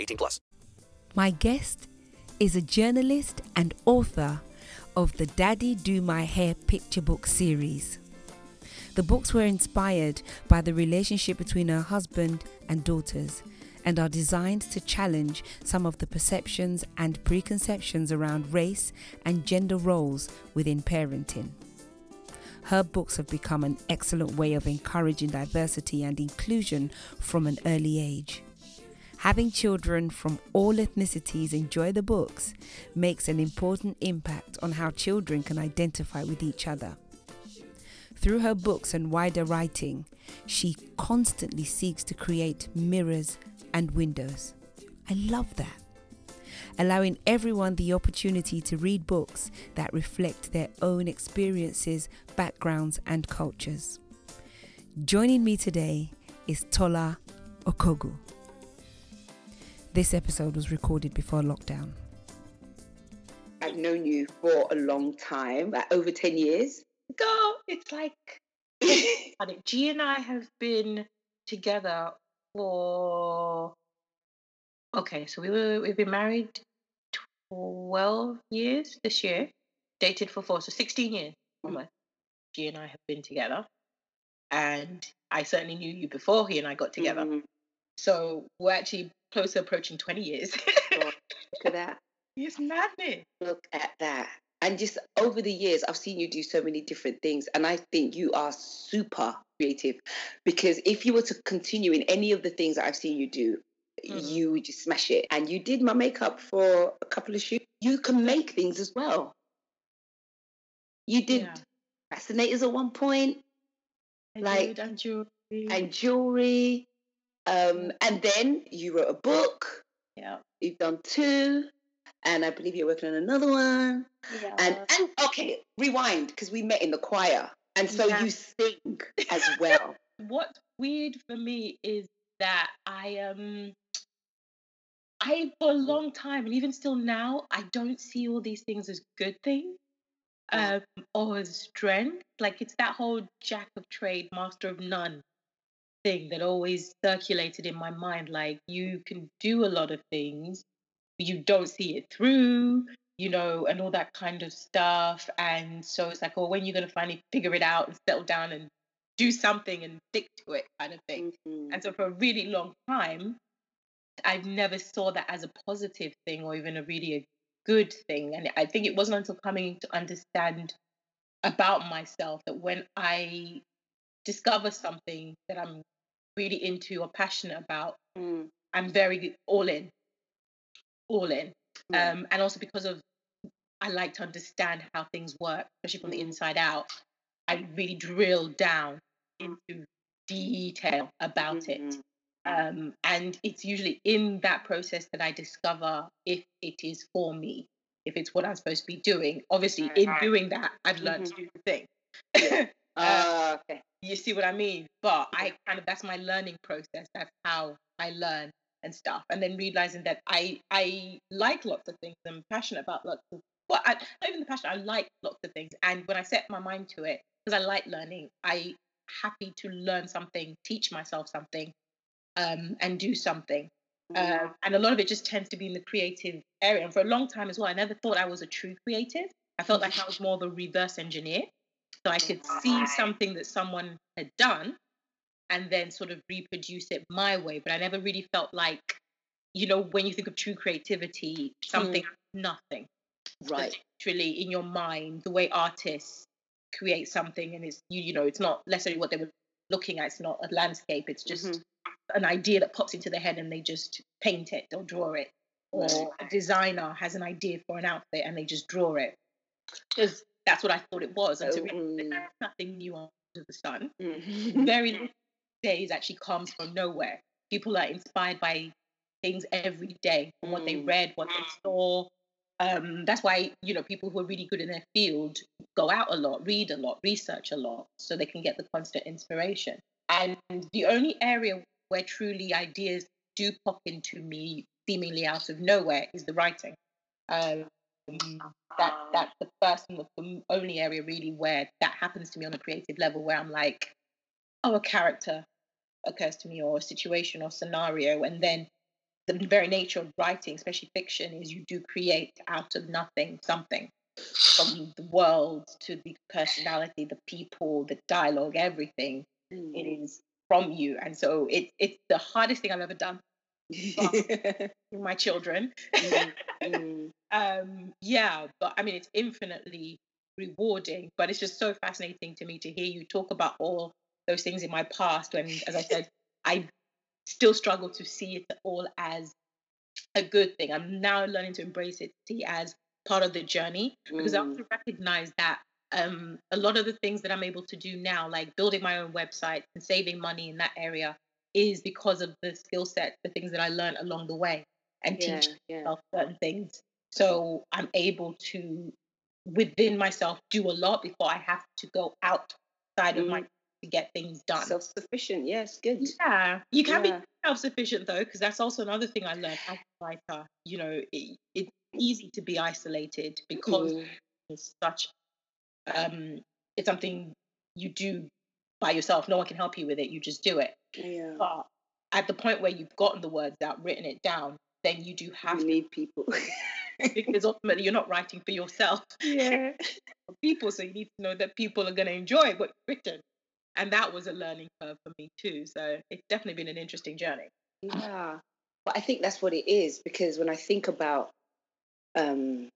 18 plus. My guest is a journalist and author of the Daddy Do My Hair picture book series. The books were inspired by the relationship between her husband and daughters and are designed to challenge some of the perceptions and preconceptions around race and gender roles within parenting. Her books have become an excellent way of encouraging diversity and inclusion from an early age. Having children from all ethnicities enjoy the books makes an important impact on how children can identify with each other. Through her books and wider writing, she constantly seeks to create mirrors and windows. I love that. Allowing everyone the opportunity to read books that reflect their own experiences, backgrounds, and cultures. Joining me today is Tola Okogwu. This episode was recorded before lockdown. I've known you for a long time, like over 10 years. Girl, it's like G and I have been together for okay, so we were we've been married twelve years this year, dated for four, so sixteen years almost. G and I have been together, and I certainly knew you before he and I got together. Mhm. So we're actually closer approaching twenty years. Look at that. it's madness. Look at that. And just over the years, I've seen you do so many different things. And I think you are super creative because if you were to continue in any of the things that I've seen you do, Mhm. you would just smash it. And you did my makeup for a couple of shoots. You can make things as well. You did Yeah. fascinators at one point I Like- did, and jewelry. and jewelry. Um, and then you wrote a book. yeah. You've done two, and I believe you're working on another one. yeah. And and okay, rewind because we met in the choir, and so Yeah. you sing as well. what's weird for me is that I um I for a long time and even still now I don't see all these things as good things Yeah. um or as strength like it's that whole jack of trade master of none thing that always circulated in my mind like you can do a lot of things but you don't see it through you know and all that kind of stuff and so it's like oh when you're going to finally figure it out and settle down and do something and stick to it kind of thing Mhm. and so for a really long time, I've never saw that as a positive thing or even a really a good thing. And I think it wasn't until coming to understand about myself that when I discover something that I'm really into or passionate about, Mm. I'm very all in. All in. Yeah. Um, and also because of I like to understand how things work, especially from the Mhm. inside out. I really drill down into detail about it. Mhm. Um, and it's usually in that process that I discover if it is for me, if it's what I'm supposed to be doing. Obviously, in doing that, I've learned to do the thing. Ah, okay. You see what I mean? But I kind of that's my learning process. That's how I learn and stuff. And then realizing that I I like lots of things. I'm passionate about lots of well, I, not even the passion. I like lots of things. And when I set my mind to it, because I like learning, I happy to learn something, teach myself something, um, and do something. Uh, and a lot of it just tends to be in the creative area. And for a long time as well, I never thought I was a true creative. I felt like I was more of a reverse engineer. So I could see something that someone had done and then sort of reproduce it my way. But I never really felt like, you know, when you think of true creativity, something nothing. Right. Literally in your mind, the way artists create something and it's you you know, it's not necessarily what they were looking at, it's not a landscape, it's just Mhm. an idea that pops into their head and they just paint it or draw it. Or a designer has an idea for an outfit and they just draw it. Because that's what I thought it was. And to Oh, mm. there's nothing new under the sun. Mhm. Very little days actually comes from nowhere. People are inspired by things every day from what they Mm. read, what they saw. Um, that's why you know people who are really good in their field go out a lot, read a lot, research a lot, so they can get the constant inspiration. And the only area where truly ideas do pop into me seemingly out of nowhere is the writing. Um, that that's the first and the only area really where that happens to me on a creative level, where I'm like, oh, a character occurs to me, or a situation or scenario, and then the very nature of writing, especially fiction, is you do create out of nothing something from the world to the personality, the people, the dialogue, everything. It Mm. is from you, and so it's it's the hardest thing I've ever done my children. Mm, mm. Um yeah but i mean it's infinitely rewarding but it's just so fascinating to me to hear you talk about all those things in my past when as i said i still struggle to see it all as a good thing i'm now learning to embrace it see as part of the journey because i Mm. also recognize that um a lot of the things that i'm able to do now like building my own website and saving money in that area is because of the skill set the things that i learned along the way and Yeah, teach yeah. myself certain things. So I'm able to, within myself, do a lot before I have to go outside of my to get things done. Self sufficient. Yes, good. yeah, you can Yeah. be self-sufficient though, because that's also another thing I learned as a writer. You know, it, it's easy to be isolated because Mm. it's such, um, it's something you do by yourself. No one can help you with it. You just do it. Yeah. But at the point where you've gotten the words out, written it down, then you do have You to need people. because ultimately you're not writing for yourself yeah. for people so you need to know that people are going to enjoy what you've written and that was a learning curve for me too so it's definitely been an interesting journey Yeah. But I think that's what it is because when I think about um,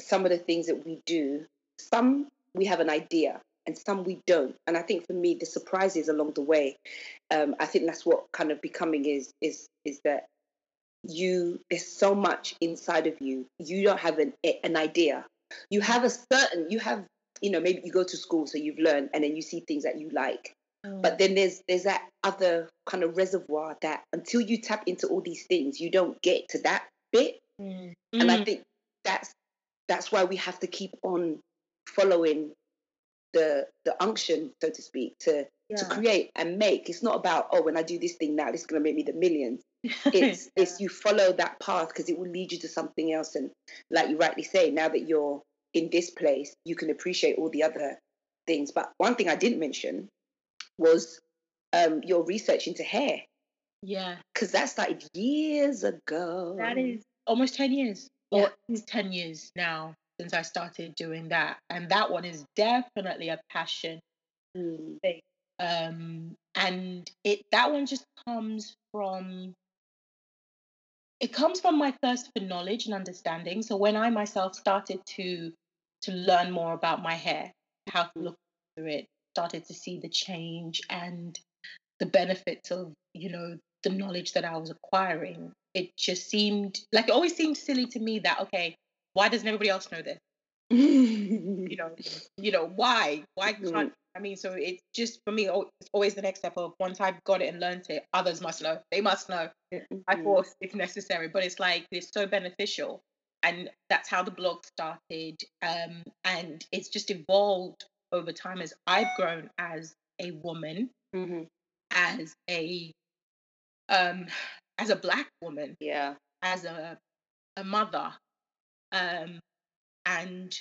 some of the things that we do, some we have an idea and some we don't. And I think for me, the surprises along the way, um, I think that's what kind of becoming is is is that you there's so much inside of you. You don't have an an idea. You have a certain you have you know maybe you go to school so you've learned and then you see things that you like but then there's there's that other kind of reservoir that until you tap into all these things you don't get to that bit Mm. and i Mm. think that's that's why we have to keep on following the the unction so to speak to to create and make it's not about oh when i do this thing now this is going to make me the millions it's it's you follow that path because it will lead you to something else. And like you rightly say now that you're in this place you can appreciate all the other things. But one thing i didn't mention was um your research into hair. Yeah. Because that started years ago. That is almost 10 years. Yeah. or it is 10 years now since i started doing that. And that one is definitely a passion Mm, um and it that one just comes from it comes from my thirst for knowledge and understanding. So when i myself started to to learn more about my hair how to look through it started to see the change and the benefits of you know the knowledge that i was acquiring it just seemed like it always seemed silly to me that okay why doesn't everybody else know this you know you know why why can't i mean so it's just for me al- it's always the next step of once i've got it and learned it others must know they must know by Mhm. force if necessary but it's like it's so beneficial and that's how the blog started um and it's just evolved over time as i've grown as a woman Mhm. as a um as a black woman yeah as a a mother um and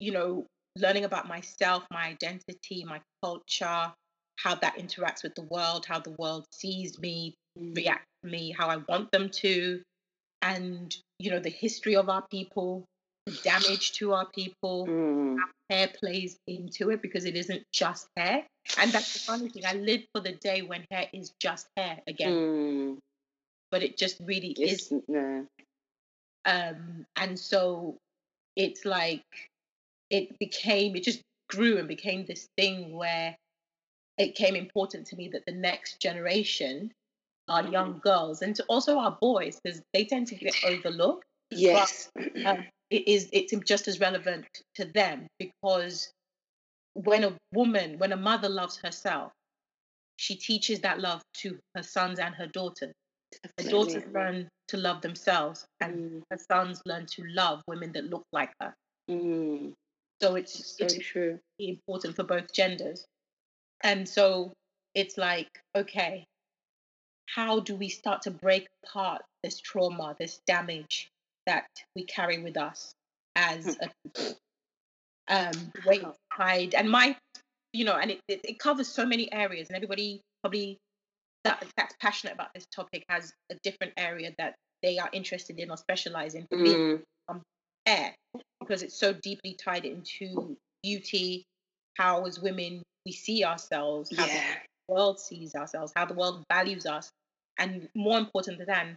you know learning about myself my identity my culture how that interacts with the world how the world sees me react to me how i want them to and you know the history of our people the damage to our people Mm, hair plays into it because it isn't just hair and that's the funny thing i live for the day when hair is just hair again mm, but it just really It's, isn't. no. Um, and so it's like it became, it just grew and became this thing where it became important to me that the next generation, our young girls, and to also our boys, because they tend to get overlooked. Yes. um, it is it's just as relevant to them because when a woman when a mother loves herself she teaches that love to her sons and her daughters her daughters learn to love themselves and Mm, her sons learn to love women that look like her. Mm, so it's so it's true. important for both genders. And so it's like okay how do we start to break apart this trauma this damage that we carry with us as a people? Um it's tied and my you know and it, it, it covers so many areas and everybody probably that that's passionate about this topic has a different area that they are interested in or specialize in for me Mm, hair because it's so deeply tied into beauty how as women we see ourselves how yeah. the world sees ourselves how the world values us and more important than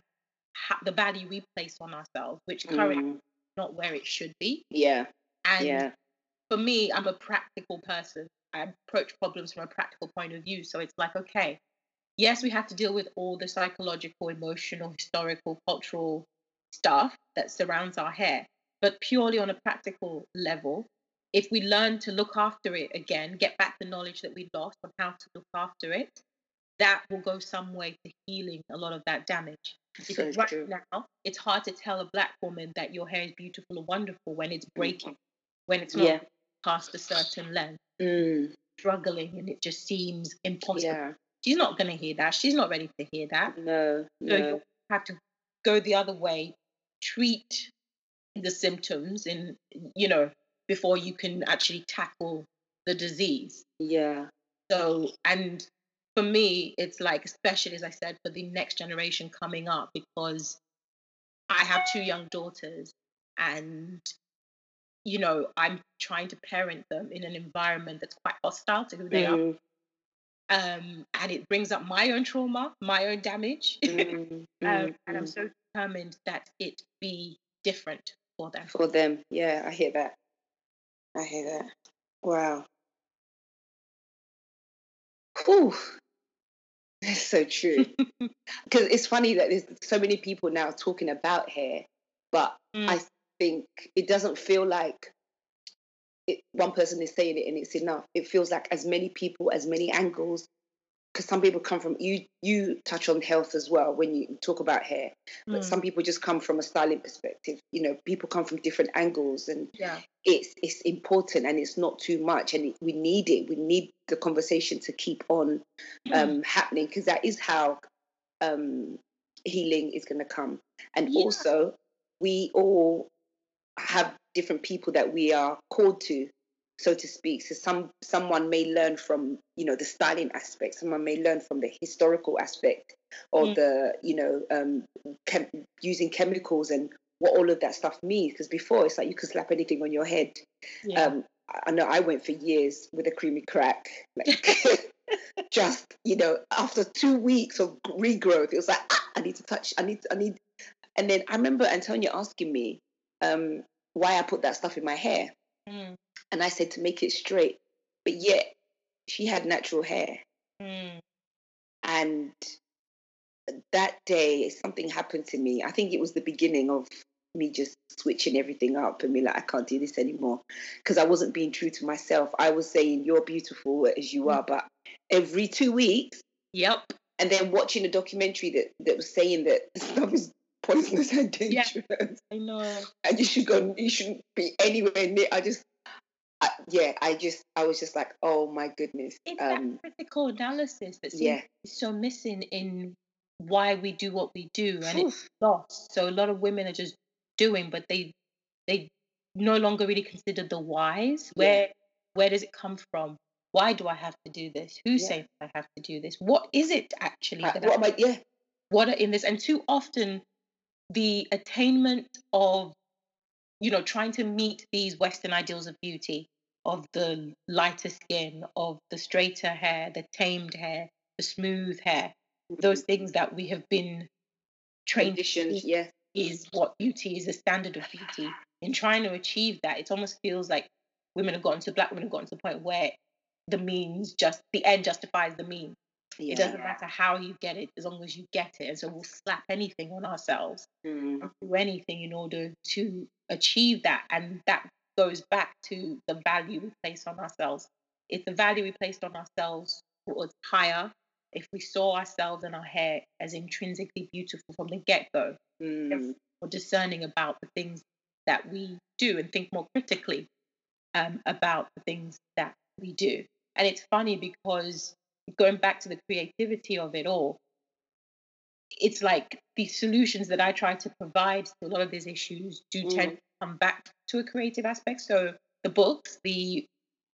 how, the value we place on ourselves which currently Mm, is not where it should be yeah. and Yeah. for me i'm a practical person i approach problems from a practical point of view so it's like okay yes we have to deal with all the psychological emotional historical cultural stuff that surrounds our hair but purely on a practical level if we learn to look after it again get back the knowledge that we lost on how to look after it that will go some way to healing a lot of that damage So because right true. now it's hard to tell a black woman that your hair is beautiful or wonderful when it's breaking when it's not Yeah. past a certain length Mm, struggling and it just seems impossible yeah. She's not going to hear that she's not ready to hear that No. so No. you have to go the other way treat the symptoms and you know before you can actually tackle the disease Yeah. so and for me it's like especially as i said for the next generation coming up because i have two young daughters and you know i'm trying to parent them in an environment that's quite hostile to who they are Mm, um, and it brings up my own trauma my own damage mm, um, mm, and i'm mm. so determined that it be different for them For them. Yeah. I hear that. I hear that. Wow. Whew. That's so true. Because it's funny that there's so many people now talking about hair, but Mm. I think it doesn't feel like it, one person is saying it and it's enough. It feels like as many people, as many angles. Because some people come from you. You touch on health as well when you talk about hair, but Mm. some people just come from a styling perspective. You know, people come from different angles, and yeah it's it's important and it's not too much, and it, we need it. We need the conversation to keep on um, happening because that is how um, healing is going to come. And Yeah. also, we all have different people that we are called to, so to speak. So some someone may learn from you know the styling aspect. Someone may learn from the historical aspect, or Mm. the you know um, chem- using chemicals and what all of that stuff means. Because before it's like you could slap anything on your head. yeah Um, I know I went for years with a creamy crack. Like, just you know, after two weeks of regrowth, it was like ah, I need to touch. I need. I need. And then I remember Antonia asking me um, why I put that stuff in my hair, Mm, and I said to make it straight. But yet, she had natural hair, mm, and that day something happened to me. I think it was the beginning of me just switching everything up and be like, I can't do this anymore because I wasn't being true to myself. I was saying you're beautiful as you are, but every two weeks, yep and then watching a documentary that that was saying that stuff is poisonous and dangerous. Yeah. i know and you should go, you shouldn't be anywhere near. I just, I, yeah, I just, I was just like, oh my goodness, it's um, that critical analysis that seems yeah, so missing in why we do what we do and Phew. it's lost so a lot of women are just doing but they they no longer really consider the whys Yeah. where where does it come from why do i have to do this who Yeah. says i have to do this what is it actually Uh, that what I, am I? Yeah, what are in this and too often the attainment of you know trying to meet these western ideals of beauty of the lighter skin of the straighter hair the tamed hair the smooth hair mm-hmm. those things that we have been trained Conditions, yeah. is what beauty is, the standard of beauty. In trying to achieve that, it almost feels like women have gotten to black women have gotten to the point where the means just the end justifies the means. Yeah. It doesn't matter how you get it, as long as you get it. And so we'll slap anything on ourselves Mm, do anything in order to achieve that. And that goes back to the value we place on ourselves. If the value we placed on ourselves was higher, if we saw ourselves and our hair as intrinsically beautiful from the get go, mm, more discerning about the things that we do and think more critically um, about the things that we do. And it's funny because going back to the creativity of it all, it's like the solutions that I try to provide to a lot of these issues do tend to come back to a creative aspect. So the books, the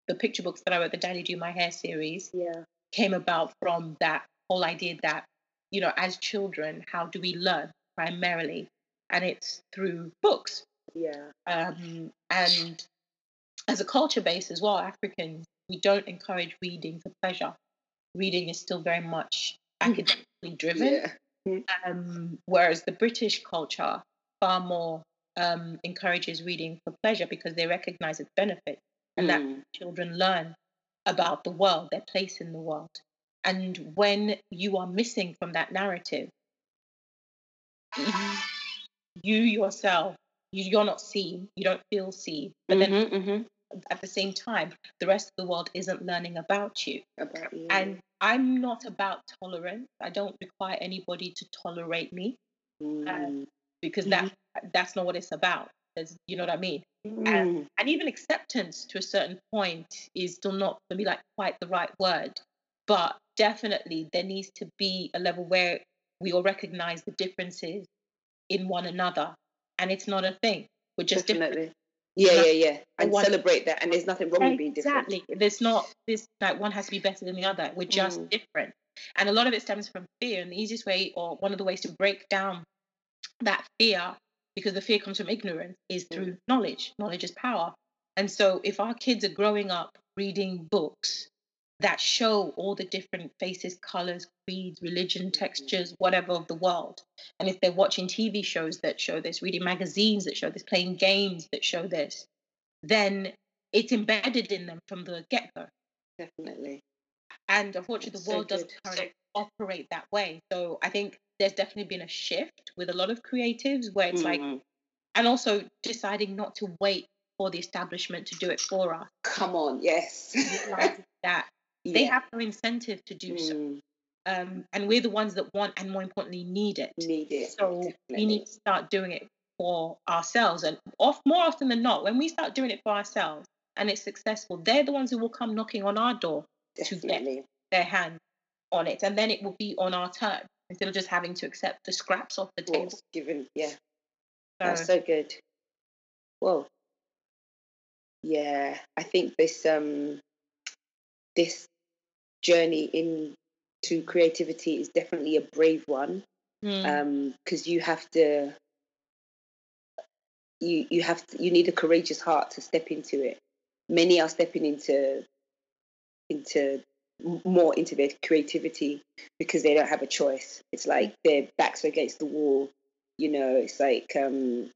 the picture books that I wrote, the Daddy Do My Hair series, yeah. came about from that whole idea that, you know, as children, how do we learn primarily? And it's through books. Yeah. Um, and as a culture base as well, Africans, we don't encourage reading for pleasure. Reading is still very much academically driven. Yeah. Um, whereas the British culture far more um, encourages reading for pleasure because they recognize its benefit and that Mm, children learn about the world, their place in the world. And when you are missing from that narrative, you, you yourself, you, you're not seen, you don't feel seen. But then mhm, mhm. at the same time, the rest of the world isn't learning about you. About you. And I'm not about tolerance. I don't require anybody to tolerate me Mm, because that that's not what it's about. There's, you know what I mean? mm, and even acceptance to a certain point is still not to be like quite the right word but definitely there needs to be a level where we all recognize the differences in one another and it's not a thing we're just different definitely. Yeah, yeah, yeah. And one- celebrate that. And there's nothing wrong with being different. exactly there's not this like one has to be better than the other we're just Mm. different and a lot of it stems from fear and the easiest way or one of the ways to break down that fear because the fear comes from ignorance is Mm. through knowledge knowledge is power and so if our kids are growing up reading books that show all the different faces colors creeds religion textures whatever of the world and if they're watching tv shows that show this reading magazines that show this playing games that show this then it's embedded in them from the get-go Definitely. and unfortunately, the So world doesn't currently operate that way. So I think there's definitely been a shift with a lot of creatives where it's like, Mm. and also deciding not to wait for the establishment to do it for us. Come on, yes. realizing that they have no incentive to do so. Mm, Um, and we're the ones that want and more importantly need it. need it. So we need to start doing it for ourselves. And off, more often than not, when we start doing it for ourselves and it's successful, they're the ones who will come knocking on our door to get their hand on it, and then it will be on our turn instead of just having to accept the scraps off the table. What's given? Yeah. So, That's so good. Well, yeah, I think this um this journey into creativity is definitely a brave one mm, um because you have to you you have to, you need a courageous heart to step into it. Many are stepping into into more into their creativity because they don't have a choice. It's like their backs are against the wall. You know, it's like um,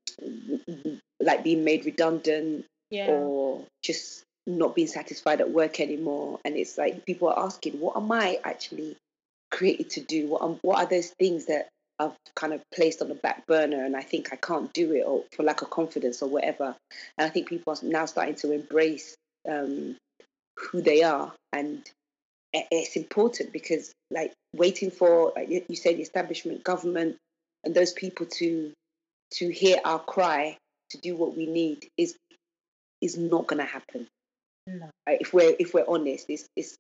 like being made redundant yeah, or just not being satisfied at work anymore. And it's like people are asking, what am I actually created to do? What am, what are those things that I've kind of placed on the back burner and I think I can't do it or for lack of confidence or whatever. And I think people are now starting to embrace um, who they are and it's important because like waiting for like you say, the establishment government and those people to to hear our cry to do what we need is is not going to happen no. Uh, if we're if we're honest it's, it's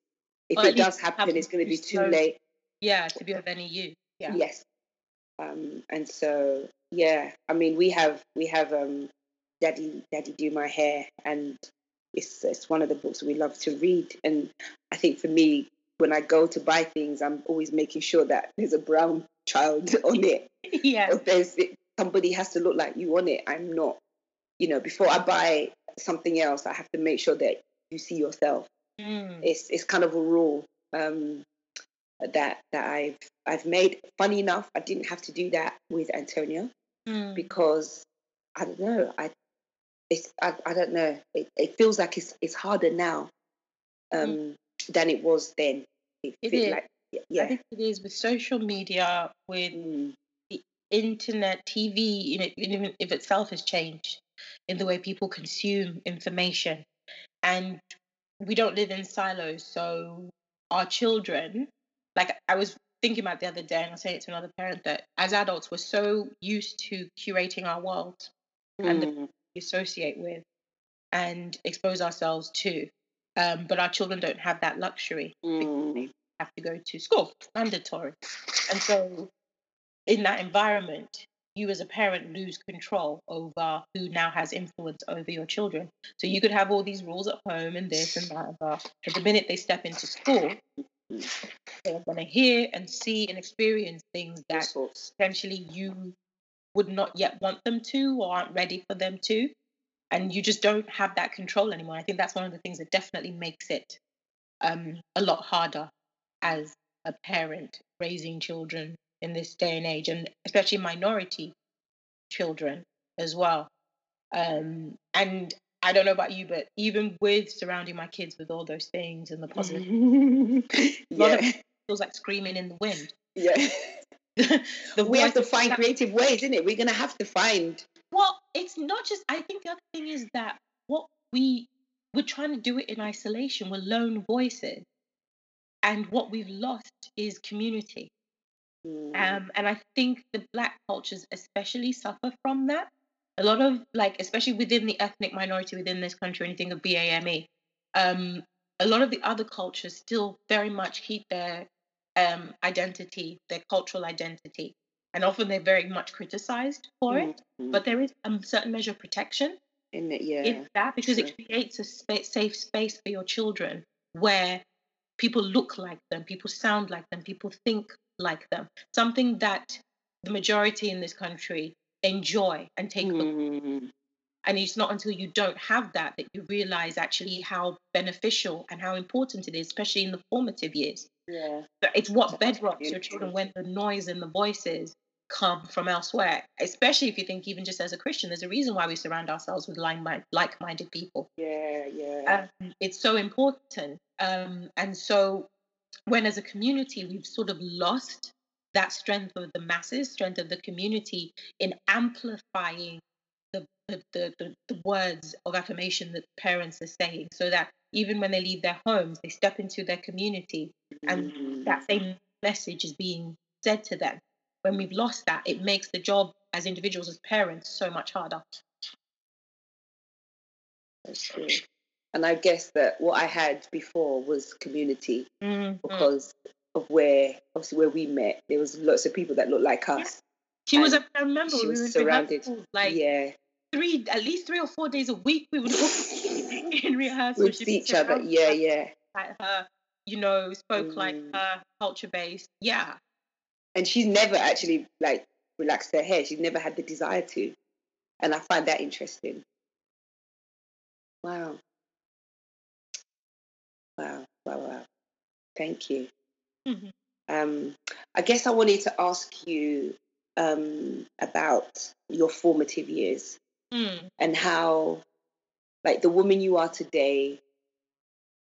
if Or it does happen it's going to be too late. Yeah, to be of any use. Yeah, yes. Um and so yeah i mean we have we have um daddy daddy do my hair and it's it's one of the books we love to read. And i think for me when i go to buy things i'm always making sure that there's a brown child on it. Yeah, if there's somebody has to look like you on it. I'm not you know before i buy something else i have to make sure that you see yourself mm, it's it's kind of a rule um that that I've I've made. Funny enough, I didn't have to do that with Antonio Mm. because I don't know. I it's I, I don't know. It, it feels like it's it's harder now um, than it was then. It, It is. like I yeah. think it is with social media, with Mm, internet, TV, you know, even if itself has changed in the way people consume information. And we don't live in silos. So our children, like I was thinking about the other day, and I saying it to another parent that as adults, we're so used to curating our world and the mm, we associate with and expose ourselves to. Um, but our children don't have that luxury mm, have to go to school, mandatory. And so, in that environment, you as a parent lose control over who now has influence over your children. So you could have all these rules at home and this and that, and that. But the minute they step into school, they're going to hear and see and experience things that potentially you would not yet want them to or aren't ready for them to. And you just don't have that control anymore. I think that's one of the things that definitely makes it um, a lot harder as a parent raising children in this day and age, and especially minority children as well. Um, and I don't know about you, but even with surrounding my kids with all those things and the positive, lot of it feels like screaming in the wind. yeah. the We have to find creative ways, isn't it? We're gonna have to find. Well, it's not just. I think the other thing is that what we we're trying to do it in isolation. We're lone voices, and what we've lost is community. Mm, Um, and I think the black cultures especially suffer from that. A lot of like, especially within the ethnic minority within this country, when you think of BAME, um, a lot of the other cultures still very much keep their um, identity, their cultural identity, and often they're very much criticized for it. mm, But there is a certain measure of protection in it, yeah. in that because true. it creates a spa- safe space for your children where people look like them, people sound like them, people think like them. Something that the majority in this country enjoy and take for Mm, and it's not until you don't have that that you realize actually how beneficial and how important it is, especially in the formative years. yeah. But it's what bedrocks your children when the noise and the voices come from elsewhere. Especially if you think, even just as a Christian, there's a reason why we surround ourselves with like like-minded people. Yeah, yeah. Um, it's so important. Um, and so, when as a community we've sort of lost that strength of the masses, strength of the community in amplifying the the, the, the, words of affirmation that parents are saying, so that even when they leave their homes, they step into their community and Mm, that same message is being said to them. When we've lost that, it makes the job as individuals, as parents, so much harder. that's true. And I guess that what I had before was community Mm, because of where, obviously, where we met. There was lots of people that looked like us. She was. and I remember she we was surrounded. like yeah, three, at least three or four days a week. We would in rehearsal. She'd be each other. Yeah, yeah. like her, you know, spoke like Mm. her, culture based. Yeah, And she's never actually like relaxed her hair. She's never had the desire to, and I find that interesting. Wow, wow, wow. Thank you. Mhm. Um, I guess I wanted to ask you um, about your formative years Mm. and how, like, the woman you are today.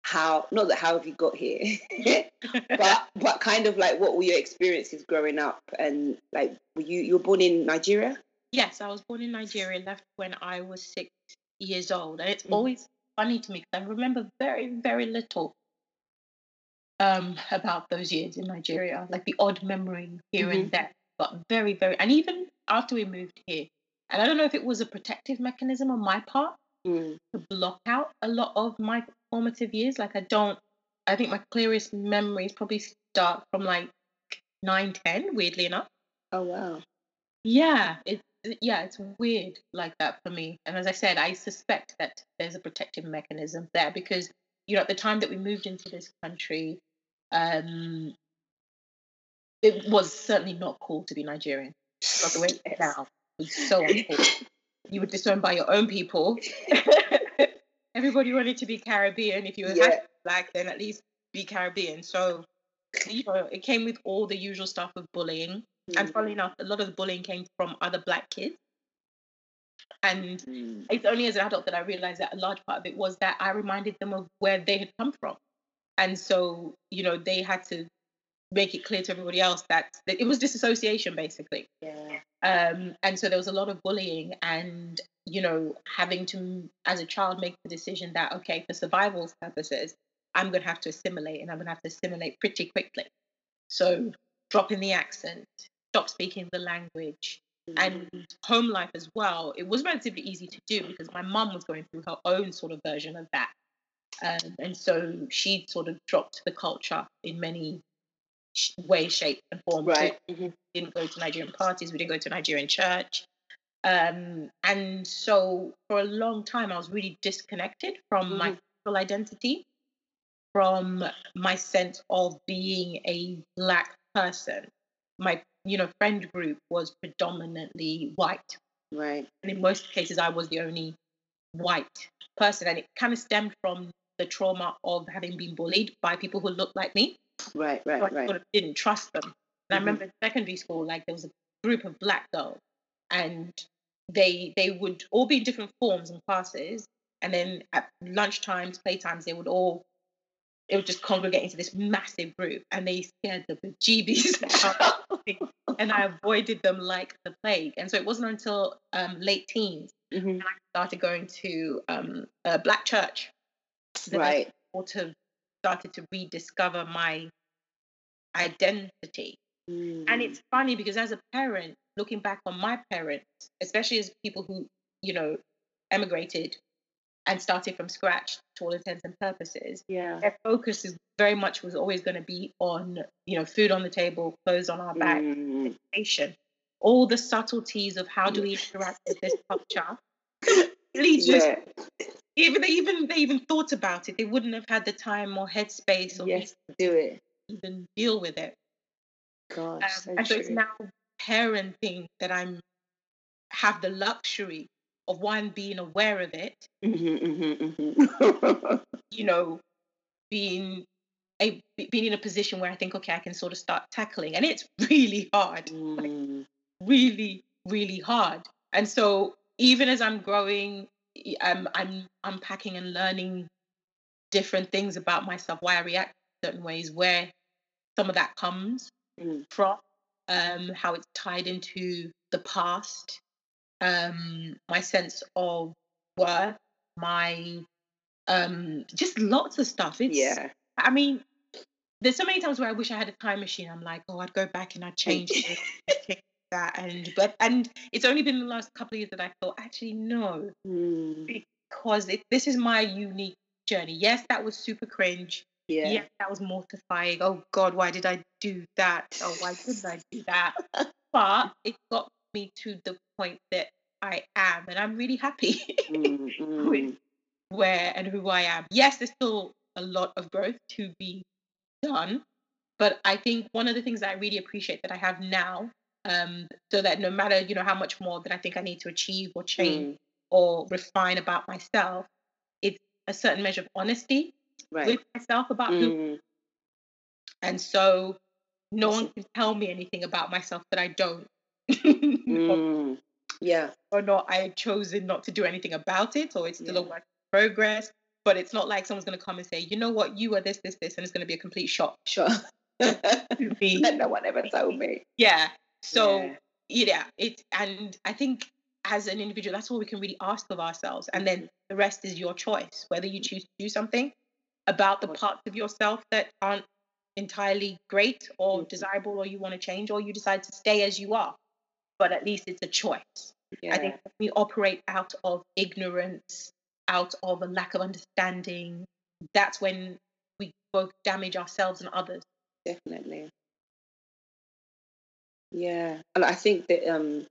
How not that how have you got here, but but kind of like what were your experiences growing up and like were you you were born in Nigeria? yes, I was born in Nigeria, left when I was six years old, and it's Mhm. always funny to me because I remember very, very little um, about those years in Nigeria, like the odd memory here and there, but very, very, and even after we moved here, and I don't know if it was a protective mechanism on my part Mm. to block out a lot of my formative years. Like I don't, I think my clearest memories probably start from like nine, ten. Weirdly enough, Oh wow. yeah, it's yeah, it's weird like that for me. And as I said, I suspect that there's a protective mechanism there because you know at the time that we moved into this country, um, it was certainly not cool to be Nigerian. Not the way it now. It was so uncool. You were disowned by your own people. Everybody wanted to be Caribbean. If you were Yeah. black, then at least be Caribbean. So you know, it came with all the usual stuff of bullying. And Mm, funnily enough, a lot of the bullying came from other black kids. And mm, it's only as an adult that I realized that a large part of it was that I reminded them of where they had come from. And so, you know, they had to make it clear to everybody else that, that it was disassociation basically. yeah. Um, and so there was a lot of bullying and, you know, having to, as a child, make the decision that, okay, for survival purposes, I'm going to have to assimilate and I'm going to have to assimilate pretty quickly. So dropping the accent, stop speaking the language, and home life as well. It was relatively easy to do because my mum was going through her own sort of version of that. Um, and so she sort of dropped the culture in many sh- ways, shapes, and forms. So Right. mhm. didn't go to Nigerian parties, we didn't go to Nigerian church. Um, and so for a long time, I was really disconnected from my Mhm. sexual identity, from my sense of being a black person. My, you know, friend group was predominantly white, Right. and in most cases, I was the only white person, and it kind of stemmed from the trauma of having been bullied by people who looked like me. Right. So I Right. Right. sort of didn't trust them. And I Mhm. remember in secondary school, like there was a group of black girls, and they they would all be in different forms and classes, and then at lunchtimes, playtimes, they would all it would just congregate into this massive group, and they scared the bejeebies out of me, and I avoided them like the plague. And so it wasn't until um, late teens Mhm. I started going to um, a black church that I sort of started to rediscover my identity. And Mm. it's funny because as a parent, looking back on my parents, especially as people who, you know, emigrated and started from scratch to all intents and purposes, yeah. their focus is very much was always going to be on, you know, food on the table, clothes on our back, Mm. education, all the subtleties of how do we interact with this culture. Really just Yeah. even they even they even thought about it, they wouldn't have had the time or headspace or Yes. Do it. even deal with it. Gosh. Um, so and so it's now parenting that I'm have the luxury of one being aware of it, Mhm, mhm, mhm. you know, being a being in a position where I think, okay, I can sort of start tackling, and it's really hard, Mm. really, really hard. And so even as I'm growing, I'm I'm unpacking and learning different things about myself, why I react certain ways, where some of that comes Mm. from, um, how it's tied into the past, um, my sense of worth, my um, just lots of stuff. It's, Yeah. I mean, there's so many times where I wish I had a time machine. I'm like, oh, I'd go back and I'd change this, that, and but and it's only been the last couple of years that I thought, actually, no, Mm. because it, this is my unique journey. Yes, that was super cringe. Yeah. Yes, that was mortifying. Oh God, why did I do that? Oh, why did I do that? But it got me to the point that I am, and I'm really happy Mm, mm. where and who I am. Yes, there's still a lot of growth to be done, but I think one of the things that I really appreciate that I have now, um, so that no matter you know how much more that I think I need to achieve or change Mm. or refine about myself, it's a certain measure of honesty Right. with myself about who Mm. And so no one can tell me anything about myself that I don't. Mm. Yeah. or not I've chosen not to do anything about it, or it's still a work in progress. But it's not like someone's going to come and say, you know what, you are this, this, this, and it's going to be a complete shock Sure. me. no one ever told me. yeah. So Yeah. yeah, it's and I think as an individual, that's all we can really ask of ourselves, and then the rest is your choice. Whether you choose to do something about the parts of yourself that aren't entirely great or Mhm. desirable, or you want to change, or you decide to stay as you are. But at least it's a choice. Yeah. I think we operate out of ignorance, out of a lack of understanding, that's when we both damage ourselves and others. definitely. Yeah, and I think that um,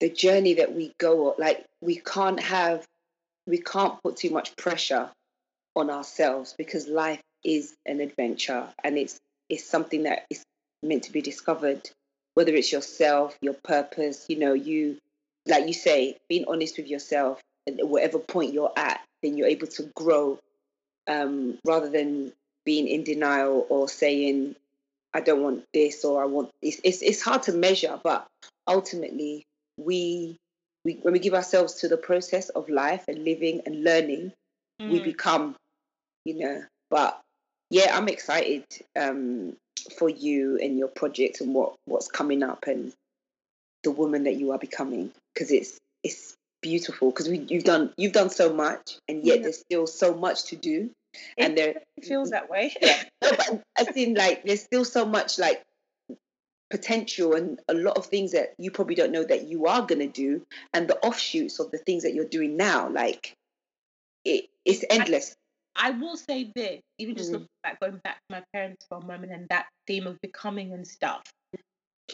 the journey that we go on, like we can't have, we can't put too much pressure on ourselves because life is an adventure and it's it's something that is meant to be discovered. Whether it's yourself, your purpose, you know, you like you say, being honest with yourself, and at whatever point you're at, then you're able to grow um, rather than being in denial or saying I don't want this or I want it's it's, it's hard to measure, but ultimately we we when we give ourselves to the process of life and living and learning, we Mm. become, you know. But yeah, I'm excited um, for you and your project and what what's coming up and the woman that you are becoming because it's it's beautiful because you've done you've done so much and yet Yeah. there's still so much to do and there It feels that way. yeah no, but I think like there's still so much like potential and a lot of things that you probably don't know that you are gonna do and the offshoots of the things that you're doing now like it it's endless I will say this, even just Mm. looking back, going back to my parents for a moment and that theme of becoming and stuff.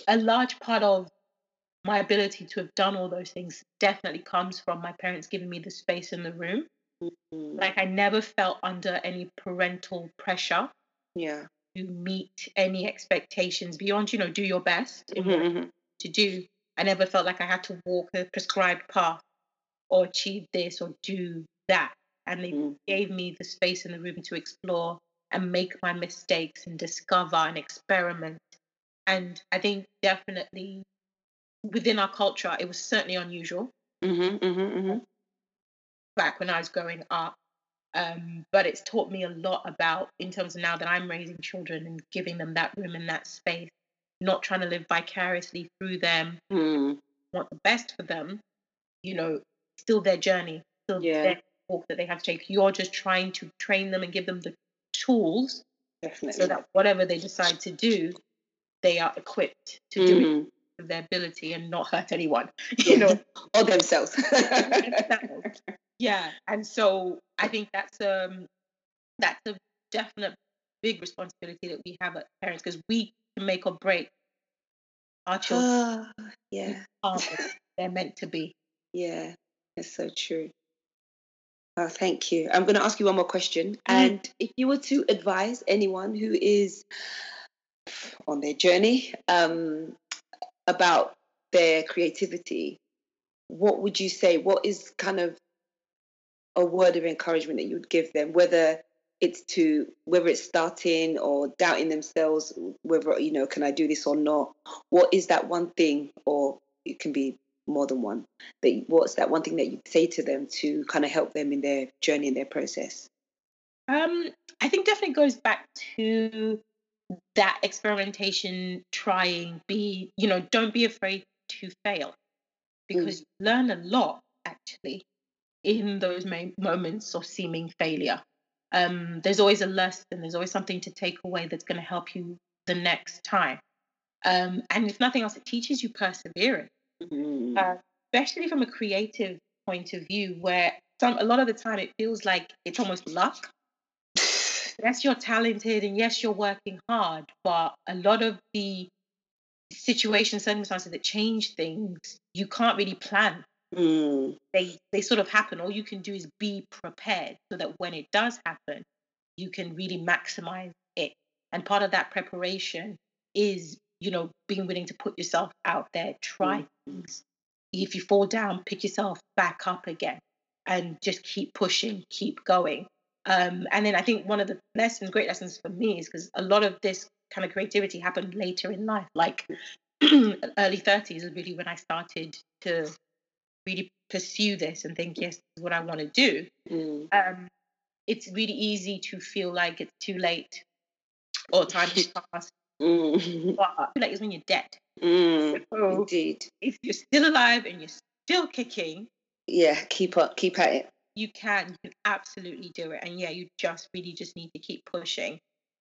A large part of my ability to have done all those things definitely comes from my parents giving me the space in the room. Mm, Like I never felt under any parental pressure yeah to meet any expectations beyond, you know, do your best Mhm, mhm. to do. I never felt like I had to walk a prescribed path or achieve this or do that. And they Mm. gave me the space in the room to explore and make my mistakes and discover and experiment. And I think definitely within our culture, it was certainly unusual Mhm, mhm, mhm. back when I was growing up. Um, but it's taught me a lot about, in terms of now that I'm raising children and giving them that room and that space, not trying to live vicariously through them, Mm, want the best for them, you know, still their journey, still Yeah. their walk that they have to take. You're just trying to train them and give them the tools definitely so that whatever they decide to do, they are equipped to do it Mhm. with their ability and not hurt anyone. You know, or themselves themselves. yeah. And so I think that's um that's a definite big responsibility that we have as parents because we can make or break our children. Ah, yeah they're meant to be. Yeah, that's so true. Oh, thank you. I'm going to ask you one more question. Mm. And if you were to advise anyone who is on their journey um, about their creativity, what would you say? What is kind of a word of encouragement that you would give them, whether it's to whether it's starting or doubting themselves, whether you know, can I do this or not? What is that one thing, or it can be more than one. That what's that one thing that you say to them to kind of help them in their journey in their process? Um, I think definitely goes back to that experimentation, trying, be, you know, don't be afraid to fail because you learn a lot actually in those moments of seeming failure. Um, there's always a lesson, there's always something to take away that's going to help you the next time. Um, and if nothing else, it teaches you perseverance. Mm. uh, especially from a creative point of view, where some a lot of the time it feels like it's almost luck. Yes, you're talented and yes, you're working hard, but a lot of the situations, circumstances that change things, you can't really plan. Mm. They they sort of happen. All you can do is be prepared so that when it does happen, you can really maximize it. And part of that preparation is, you know, being willing to put yourself out there, try things. If you fall down, pick yourself back up again and just keep pushing, keep going. Um, and then I think one of the lessons, great lessons for me, is because a lot of this kind of creativity happened later in life, like early 30s is really when I started to really pursue this and think, yes, this is what I want to do. Mm. Um, it's really easy to feel like it's too late or time has passed. Mm. But I feel like it's when you're dead. Mm. So Indeed. if you're still alive and you're still kicking, Yeah, keep up, keep at it. you can you can absolutely do it and yeah you just really just need to keep pushing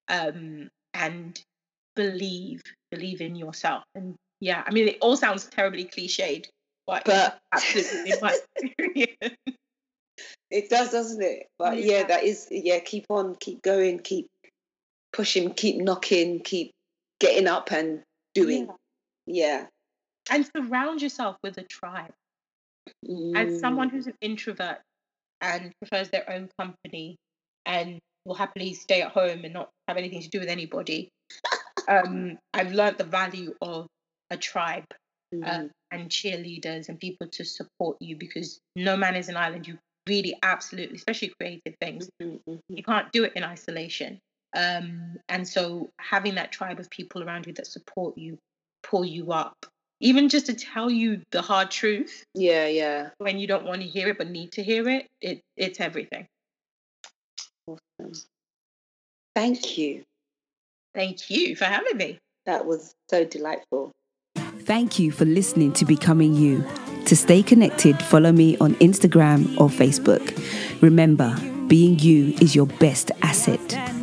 um and believe believe in yourself and yeah i mean it all sounds terribly cliched but, But absolutely my experience. it does, doesn't it? But yeah. Yeah. that is yeah, keep on, keep going, keep pushing, keep knocking, keep getting up and doing. Yeah. and surround yourself with a tribe as someone who's an introvert and prefers their own company and will happily stay at home and not have anything to do with anybody um i've learned the value of a tribe Mm. uh, and cheerleaders and people to support you because no man is an island. You really absolutely, especially creative things, Mm, mm, mm. you can't do it in isolation. Um, and so having that tribe of people around you that support you, pull you up, even just to tell you the hard truth Yeah, yeah. when you don't want to hear it but need to hear it, it it's everything. Awesome. Thank you. Thank you for having me. That was so delightful. Thank you for listening to Becoming You. To stay connected, follow me on Instagram or Facebook. Remember, being you is your best asset.